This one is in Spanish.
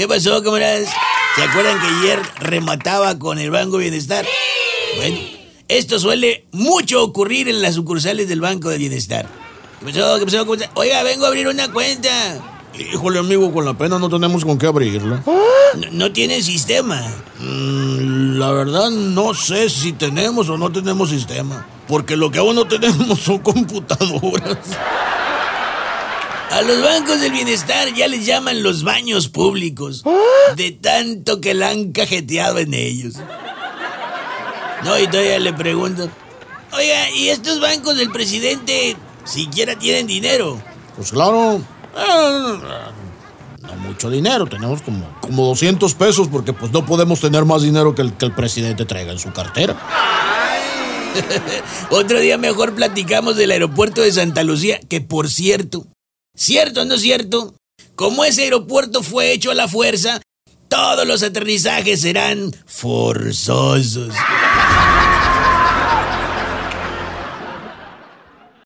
¿Qué pasó, camaradas? ¿Se acuerdan que ayer remataba con el Banco Bienestar? Bueno, esto suele mucho ocurrir en las sucursales del Banco de Bienestar. ¿Qué pasó? ¿Qué pasó? ¿Cómo está? Oiga, vengo a abrir una cuenta. Híjole, amigo, con la pena no tenemos con qué abrirla. No, no tiene sistema. Mm, la verdad, no sé si tenemos o no tenemos sistema. Porque lo que aún no tenemos son computadoras. A los bancos del bienestar ya les llaman los baños públicos. De tanto que la han cajeteado en ellos. No, y todavía le pregunto. Oiga, ¿y estos bancos del presidente siquiera tienen dinero? Pues claro. eh, no mucho dinero, tenemos como, como 200 pesos porque pues no podemos tener más dinero que el que el presidente traiga en su cartera. Otro día mejor platicamos del aeropuerto de Santa Lucía, que por cierto, cierto o no cierto, como ese aeropuerto fue hecho a la fuerza, todos los aterrizajes serán forzosos.